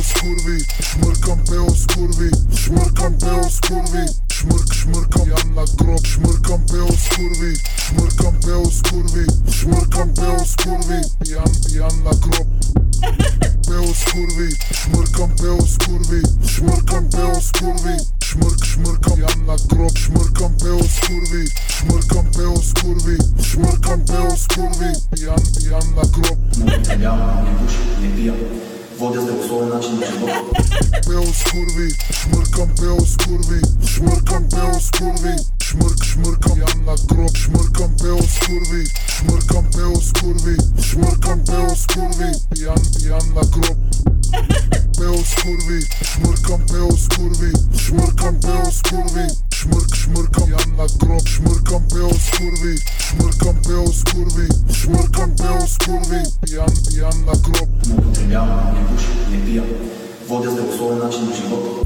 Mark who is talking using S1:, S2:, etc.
S1: o skurvi Shmërkam pe o skurvi Shmërkam pe o skurvi Shmërk, shmërkam Jam na krok Shmërkam pe o skurvi Shmërkam pe o skurvi Shmërkam pe o skurvi Jam, jam na krok Pe o skurvi Shmërkam pe o skurvi Shmërkam pe o skurvi Shmërk, shmërkam Jam na krok Shmërkam pe o skurvi Shmërkam pe o skurvi Shmërkam pe o skurvi Jam, jam na krok
S2: Jam Водя здравословен начин на живот.
S1: Пео скурви, шмъркам пео скурви, шмъркам пео скурви, шмърк, шмъркам Янна кроп, шмъркам пео скурви, шмъркам пео скурви, шмъркам пео скурви, Ян, Янна кроп. Пео скурви, шмъркам пео скурви, шмъркам пео скурви, шмърк, шмъркам Янна кроп, шмъркам пео скурви, шмъркам пео скурви, шмъркам пео скурви, Ян, Янна кроп.
S2: Не употребявам, не пуша, не пия. Водя здравословен начин на живот.